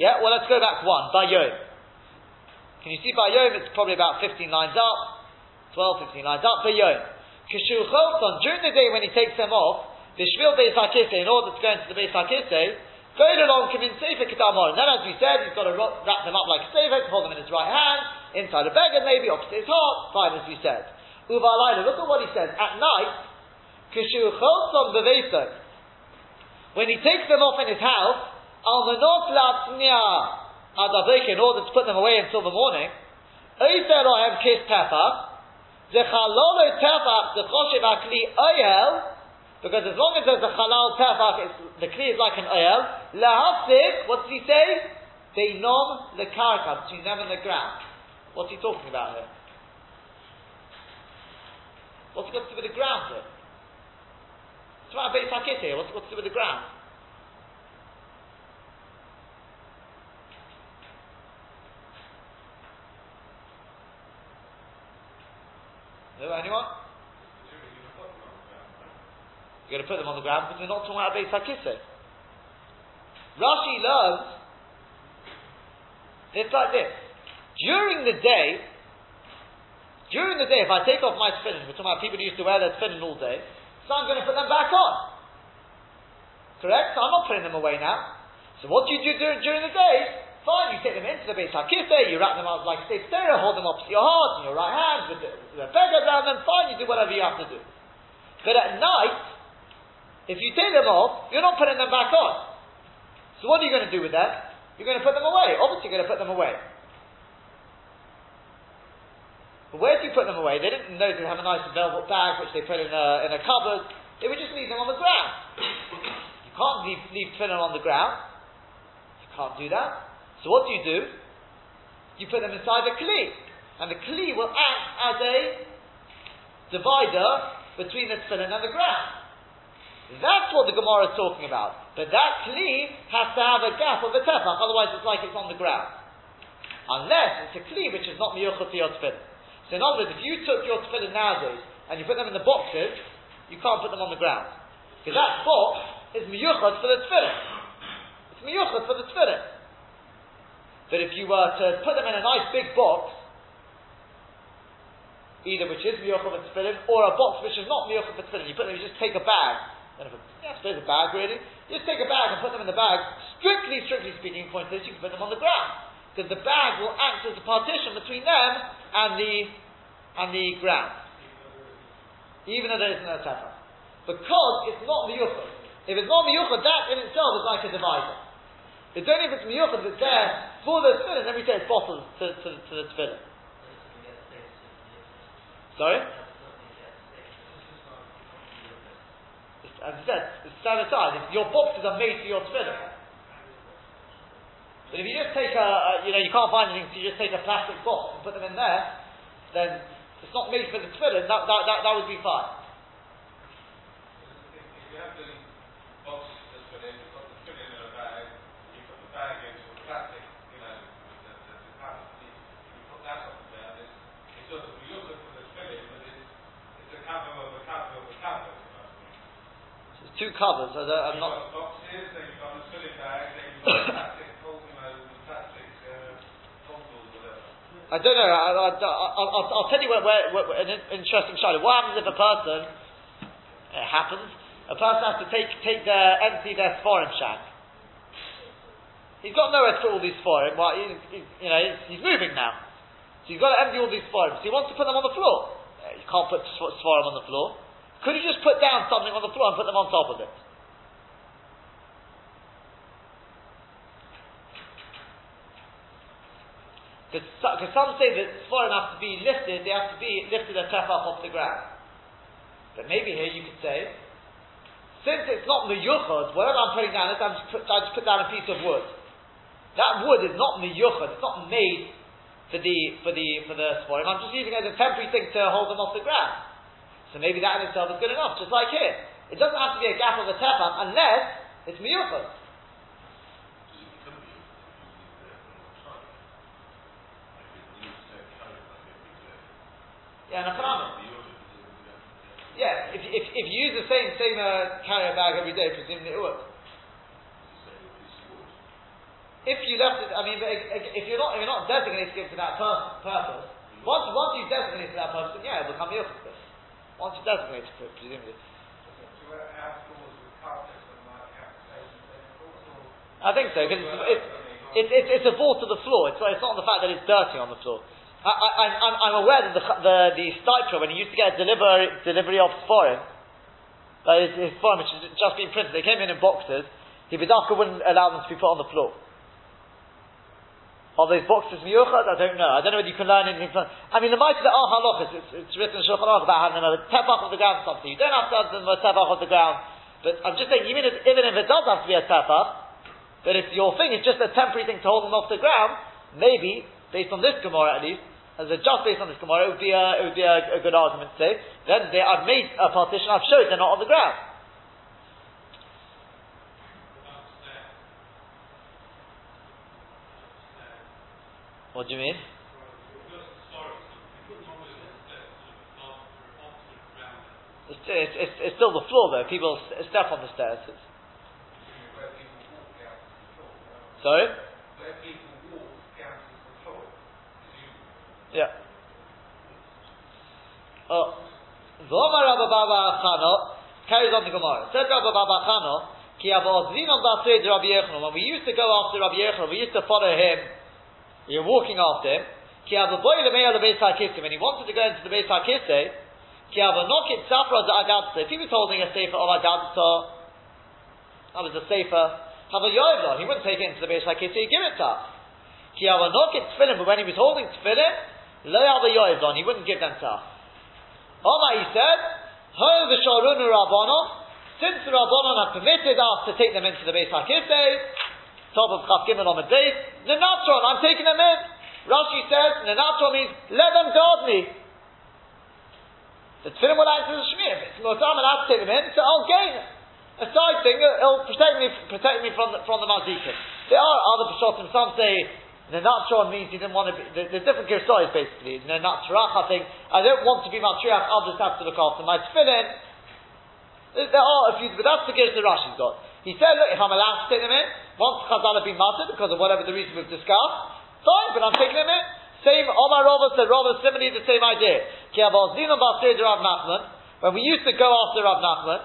Speaker 1: Yeah, well let's go back one, Bayom. Can you see Bayom? It's probably about 15 lines up, 12, 15 lines up, Bayom. Kishu during the day when he takes them off, the Shvil Beis HaKisei, in order to go into the Beis HaKisei, going along Kamin Sefer Kedamor. And then, as we said, he's got to wrap them up like a Sefer, hold them in his right hand, inside a beggar, maybe opposite his heart, fine as we said. Uvalayla, look at what he says. At night, Kishu Cholson Beveso, when he takes them off in his house, Al Menot Latznia Adavik, in order to put them away until the morning, Oifer Ohem Kis Tefach, Zechalolo Tefach, Zechoshev Akli Oyel, because as long as there's a halal tefach, the kli is like an oil. Lahafzik, what does he say? Beinom lekarka, between them and the ground. What's he talking about here? What's got to do with the ground here? It's about Beis HaKisei here. What's got to do with the ground? No, anyone? You're going to put them on the ground because we're not talking about Beis HaKisei. Rashi learns it's like this. During the day, during the day, if I take off my tefillin, we're talking about people who used to wear their tefillin all day, so I'm going to put them back on. Correct? So I'm not putting them away now. So what do you do during, the day? Fine, you take them into the Beis HaKisei, you wrap them up like a stereo, hold them up to your heart in your right hand with the, with the around them, fine, you do whatever you have to do. But at night, if you take them off, you're not putting them back on. So what are you going to do with them? You're going to put them away. Obviously, you're going to put them away. But where do you put them away? They didn't know to have a nice velvet bag which they put in a, in a cupboard. They would just leave them on the ground. You can't leave, leave tefillin on the ground. You can't do that. So what do you do? You put them inside a kli. And the kli will act as a divider between the tefillin and the ground. That's what the Gemara is talking about. But that kli has to have a gap of a tefach, otherwise it's like it's on the ground. Unless it's a kli which is not miyuchot to your tefillin. So in other words, if you took your tefillin nowadays and you put them in the boxes, you can't put them on the ground. Because that box is miyuchot for the tefillin. It's miyuchad for the tefillin. But if you were to put them in a nice big box, either which is miyuchad for the tefillin, or a box which is not miyuchad for tefillin, you put them, you just take a bag, then if a, yeah, a bag really, just take a bag and put them in the bag, strictly, strictly speaking, point this, you can put them on the ground. Because the bag will act as a partition between them and the, and the ground. Even though there isn't a tefa. Because it's not miyuchad. If it's not miyuchad, that in itself is like a divider. It's only if it's miyuchad that's there for the tefillin, then we say it's bottled to, to, to the tefillin. Sorry? As I said, it's set aside. If your boxes are made for your tefillin. But if you just take a, a, you know, you can't find anything, so you just take a plastic box and put them in there, then it's not made for the tefillin, that, that, that, that would be fine. two covers. I am not. Boxes, then you've got the filling bag, then you've got plastic, plastic uh, I don't know. I, will tell you where, where, where, an interesting shadow. What happens if a person? It happens. A person has to take take their empty their Sforim shack. He's got nowhere to put all these Sforim. Well, he, he, you know, he's, he's, moving now, so he's got to empty all these Sforim. So he wants to put them on the floor. You can't put Sforim on the floor. Could you just put down something on the floor and put them on top of it? Because some say that Sforim have to be lifted, they have to be lifted a step up off the ground. But maybe here you could say, since it's not miyuchad, whatever I'm putting down, I'm just put, I just put down a piece of wood. That wood is not miyuchad, it's not made for the for the for the Sforim. I'm just using it as a temporary thing to hold them off the ground. So maybe that in itself is good enough, just like here. It doesn't have to be a gap of a tefach unless it's miyuchad. Yeah, and a Yeah, if, if, if you use the same same uh, carrier bag every day, presumably it would. If you left it, I mean, if you're not if you're not designated to give to that purpose, once once you designate to that purpose, then yeah, it will become miyuchad. Once presumably. I think so, because it's, it's, it's, it's, a vault to the floor. It's, it's not the fact that it's dirty on the floor. I, am aware that the, the, the Steipler, when he used to get a delivery, delivery of Sforim, uh, his, his Sforim, which had just been printed, they came in in boxes, the Vidaka wouldn't allow them to be put on the floor. Are those boxes miyuchad? I don't know. I don't know whether you can learn anything from. I mean, the might there are halachas. It's, it's written in Shulchan Aruch about having another tefach of the ground something. You don't have to have them a tefach of the ground. But I'm just saying, even if, even if it does have to be a tefach, but if your thing is just a temporary thing to hold them off the ground, maybe based on this Gemara at least, as a just based on this Gemara, it would be a, it would be a, a good argument to say. Then they, I've made a partition. I've showed they're not on the ground. What do you mean? It's, it's, it's, it's still the floor though. People step on the stairs. Sorry? Yeah. Oh. V'omar Rabba Baba Chano carries on the Gemara. Said Rabba Baba Chano, Ki Avozrinon Dased Rabbi Yechon. When we used to go after Rabbi Yechon, we used to follow him you're walking after him. Ki have a boy the base When he wanted to go into the Beis HaKisei, ki have a knock it safra If he was holding a sefer of agadsa, that was a sefer. Yoivla. He wouldn't take it into the Beis HaKisei. He'd give it to us. Ki have a knock it tefillin. But when he was holding tefillin, lo yoivla. He wouldn't give them to us. He said, Ho v'sharunu rabbanon. Since the rabbanon have permitted us to take them into the Beis HaKisei, top of Chaf Gimel on the day. Nenatron, I'm taking them in. Rashi says, Nenatron means, let them guard me. The tefillin will answer the shmir. If it's Motam, I'll have to take them in, so I'll gain a side thing, uh, it'll protect me, protect me from the, from the Mazikim. There are other Peshotim, some say, Nenatron means he didn't want to be, there's different stories basically. Nenatrach, I think, I don't want to be Matriach, I'll just have to look after my tefillin. There are a few, but that's the gears that Rashi's got. He said, look, if I'm allowed to take them in, once Chazal have been martyred because of whatever the reason we've discussed, fine, but I'm taking them in. Same, Omar Rava said Rava similarly the same idea. When we used to go after Rav Nachman,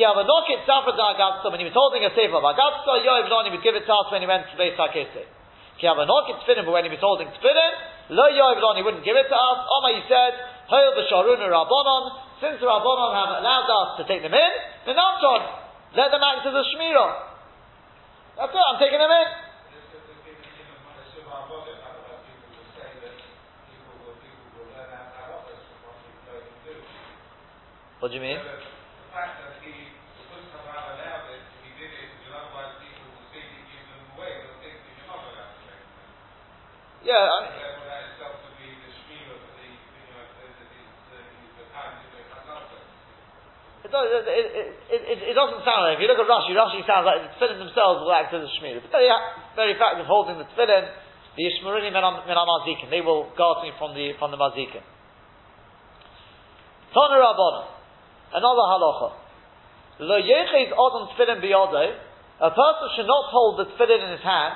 Speaker 1: when he was holding a sefer of Agatsa, Yoav Noni would give it to us when he went to Beis HaKisei. but when he was holding Tfilin, Lo Yoav Noni wouldn't give it to us. Omar, he said, Hoil B'Sharun Rabbonon, since Rabbonon have allowed us to take them in, then Amton, let them act as a shmirah. That's it, I'm taking them in. What do you mean? Yeah, I, it, it, it, it, doesn't sound like, if you look at Rashi, Rashi sounds like the tefillin themselves will act as a shmir. The very, fact of holding the tefillin, the Yishmarini min mazikin, they will guard me from the, from the mazikin. Tana Rabbana, another halacha. Lo yechiz odon tefillin biyodo, a person should not hold the tefillin in his hand,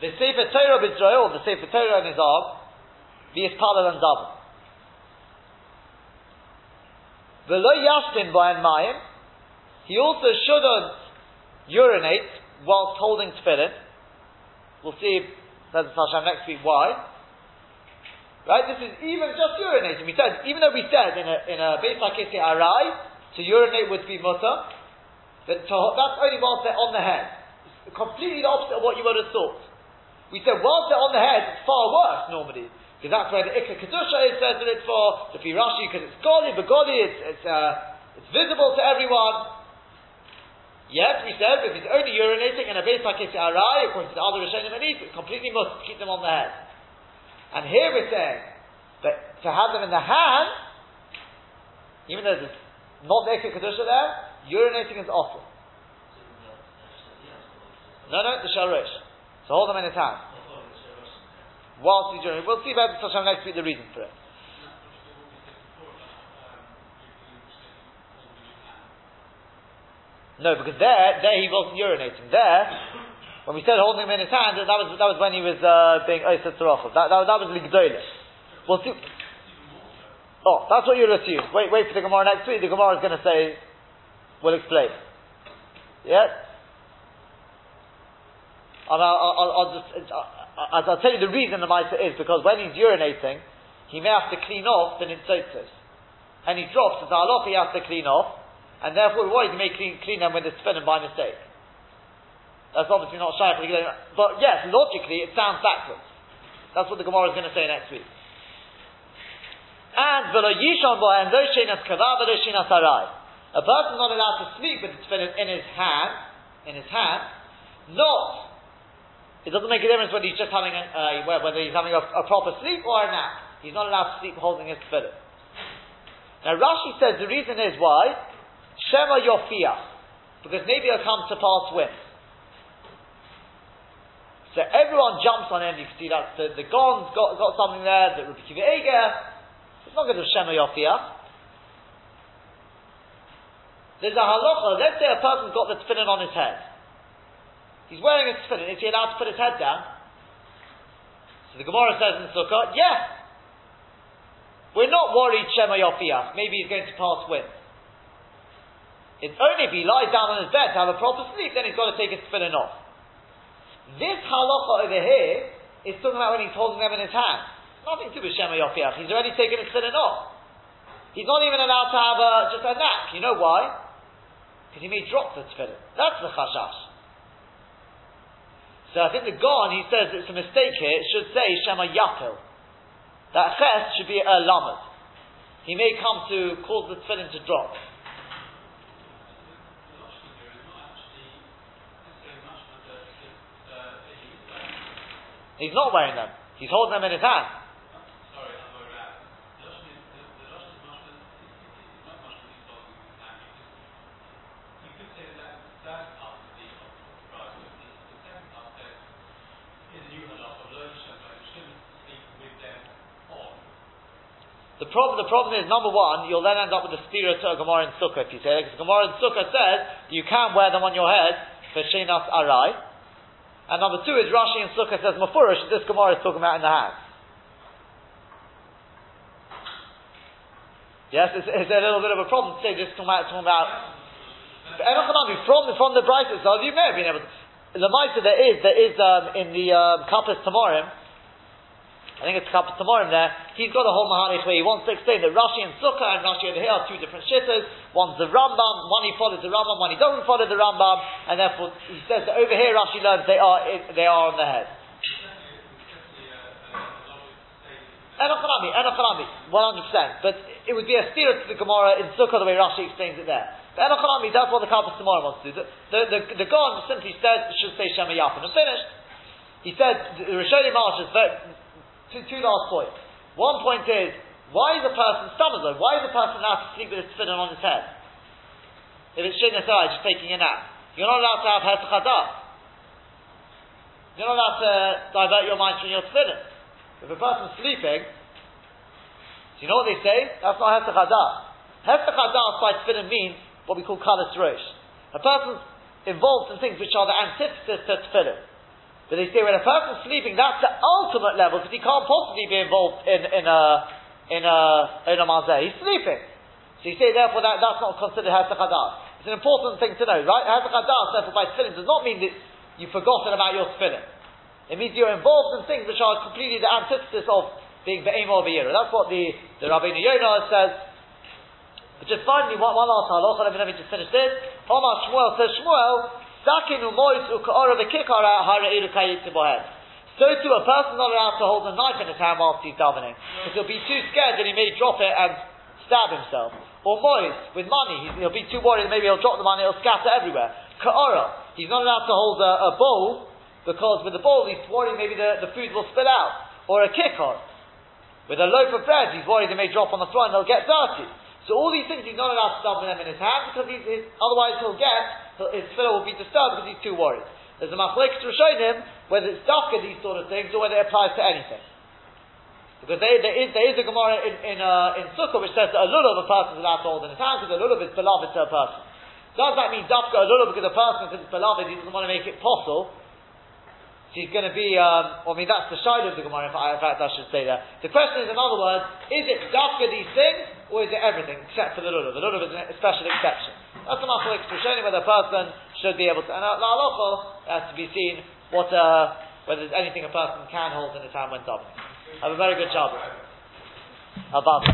Speaker 1: the Sefer Torah b'Israel, the Sefer Torah in his arm, the Ispalel and Daven. V'lo yashtin b'ayin mayim. He also shouldn't urinate whilst holding tefillin. We'll see, Bezat Hashem, next week why. Right? This is even just urinating. We said, even though we said in a, in a Beis HaKisei Arai, to urinate would be mutter, but to, that's only whilst they're on the head. It's completely the opposite of what you would have thought. We said whilst they're on the head, it's far worse normally. Because that's where the Ikka Kedusha is says that it's for, the Firashi, because it's Goli, but Goli, it's, it's, uh, it's visible to everyone. Yes, we said, if he's only urinating in a base like it's Arai, according to the other Rishonim and it completely must keep them on the head. And here we're saying that to have them in the hand, even though there's not the Ikka Kedusha there, urinating is awful. No, no, the Shalosh. So hold them in his hand whilst he's doing. We'll see about Hashem next week the reason for it. No, because there, there he wasn't urinating. There, when we said holding him in his hand, that was that was when he was uh, being Osa Tzarachov. That, that, that was Ligdolis. We'll see. Oh, that's what you'll assume. Wait, wait for the Gemara next week. The Gemara is going to say, we'll explain. Yeah? And I'll, I'll, I'll just, as I'll tell you the reason the Maisa is, because when he's urinating, he may have to clean off the nitzotzos. And he drops, as Allah he has to clean off, and therefore why he may clean, clean them when they're spinning by mistake. That's obviously not shy But yes, logically it sounds backwards. That's what the Gemara is going to say next week. And v'lo yishon bo and lo shenas kava v'lo shenas harai. A person is not allowed to sleep with the tefillin in his hand, in his hand, not it doesn't make a difference whether he's just having a, uh, whether he's having a, a, proper sleep or a nap. He's not allowed to sleep holding his tefillin. Now Rashi says the reason is why Shema Yofia, because maybe he'll come to pass wind. So everyone jumps on him. You can see that the, the Gon's got, got something there. The Rabbi Akiva Eiger, it's not going to Shema Yofia. There's a halacha. Let's say a person's got the tefillin on his head. He's wearing a tefillin. Is he allowed to put his head down? So the Gemara says in Sukkot, yes. We're not worried Shema Yofias. Maybe he's going to pass wind. It's only if he lies down on his bed to have a proper sleep, then he's got to take his tefillin off. This halacha over here is talking about when he's holding them in his hand. Nothing to do with Shema Yofias. He's already taken his tefillin off. He's not even allowed to have a, just a nap. You know why? Because he may drop the tefillin. That's the chashash. So I think the Gon, he says it's a mistake here, it should say Shema Yapil. That Ches should be a Lamed. He may come to cause the tefillin to drop. He's not wearing them. He's holding them in his hand. The problem, the problem is number one, you'll then end up with a stira to a Gemara in Sukkah if you say because Gemara in Sukkah says you can't wear them on your head for Shinas Arai. And number two is Rashi in Sukkah says Mafurish, this Gemara is talking about in the hands. Yes, it's, it's, a little bit of a problem to say this talking about, talking about from, from the bright itself, you may have been able to. The mitzvah there is, there is um, in the um, Kappas I think it's Kapos Temarim there, he's got a whole Mahanish where he wants to explain that Rashi and Sukkah and Rashi over here are two different shittas. One's the Rambam, one he follows the Rambam, one he doesn't follow the Rambam, and therefore he says that over here Rashi learns they are, they are on the head. Enochanami, Enochanami, 100%. But it would be a steer to the Gemara in Sukkah the way Rashi explains it there. But Enochanami, that's what the Kapos Temarim wants to do. The, the, the, the God simply says, should say Shema Yapin and finished. He said, the Rishonim Marsh is very, two, two last points. One point is, why is a person, stomach why is a person allowed to sleep with his tefillin on his head? If it's shin aside, just taking a nap. You're not allowed to have hesach You're not allowed to divert your mind from your tefillin. If a person's sleeping, do you know what they say? That's not hesach hadas. Hesach hadas by tefillin means what we call kalas rosh. A person's involved in things which are the antithesis to tefillin. But they say when a person's sleeping, that's the ultimate level because he can't possibly be involved in, in a in a in a mazeh. He's sleeping. So you say therefore that that's not considered hesach It's an important thing to know, right? Hesach therefore by tefillin does not mean that you've forgotten about your tefillin. It means you're involved in things which are completely the antithesis of being the aim of a year. That's what the the Rabbeinu Yonah says. But just finally, one, one last halacha. Let me just finish this. Omar Shmuel says Shmuel Sakin umois uka'ora v'kikara hara'ir bohed. So too, a person not allowed to hold a knife in his hand whilst he's davening, because he'll be too scared that he may drop it and stab himself. Or mois, with money, he'll be too worried that maybe he'll drop the money, it'll scatter everywhere. Ka'ora, he's not allowed to hold a, a bowl, because with the bowl he's worried maybe the, the food will spill out. Or a kikkar, with a loaf of bread, he's worried it may drop on the floor and it'll get dirty. So all these things he's not allowed to dump them in his hand because he's, he's, otherwise he'll get his tefillah will be disturbed because he's too worried. There's a machlekes him whether it's dafka these sort of things or whether it applies to anything. Because there, there, is, there is a Gemara in, in, uh, in Sukkah which says that a lulav a person is allowed to hold in his hand because a lulav is beloved to a person. Does that mean dafka a lulav because a person, it's beloved, he doesn't want to make it possible? She's going to be, um, I mean, that's the side of the Gemara, in fact, I should say that. The question is, in other words, is it dafka these things, or is it everything, except for the lulav? The lulav is a special exception. That's a to show whether a person should be able to, and la has to be seen what, uh, whether there's anything a person can hold in his hand when davening. Have a very good job. Above.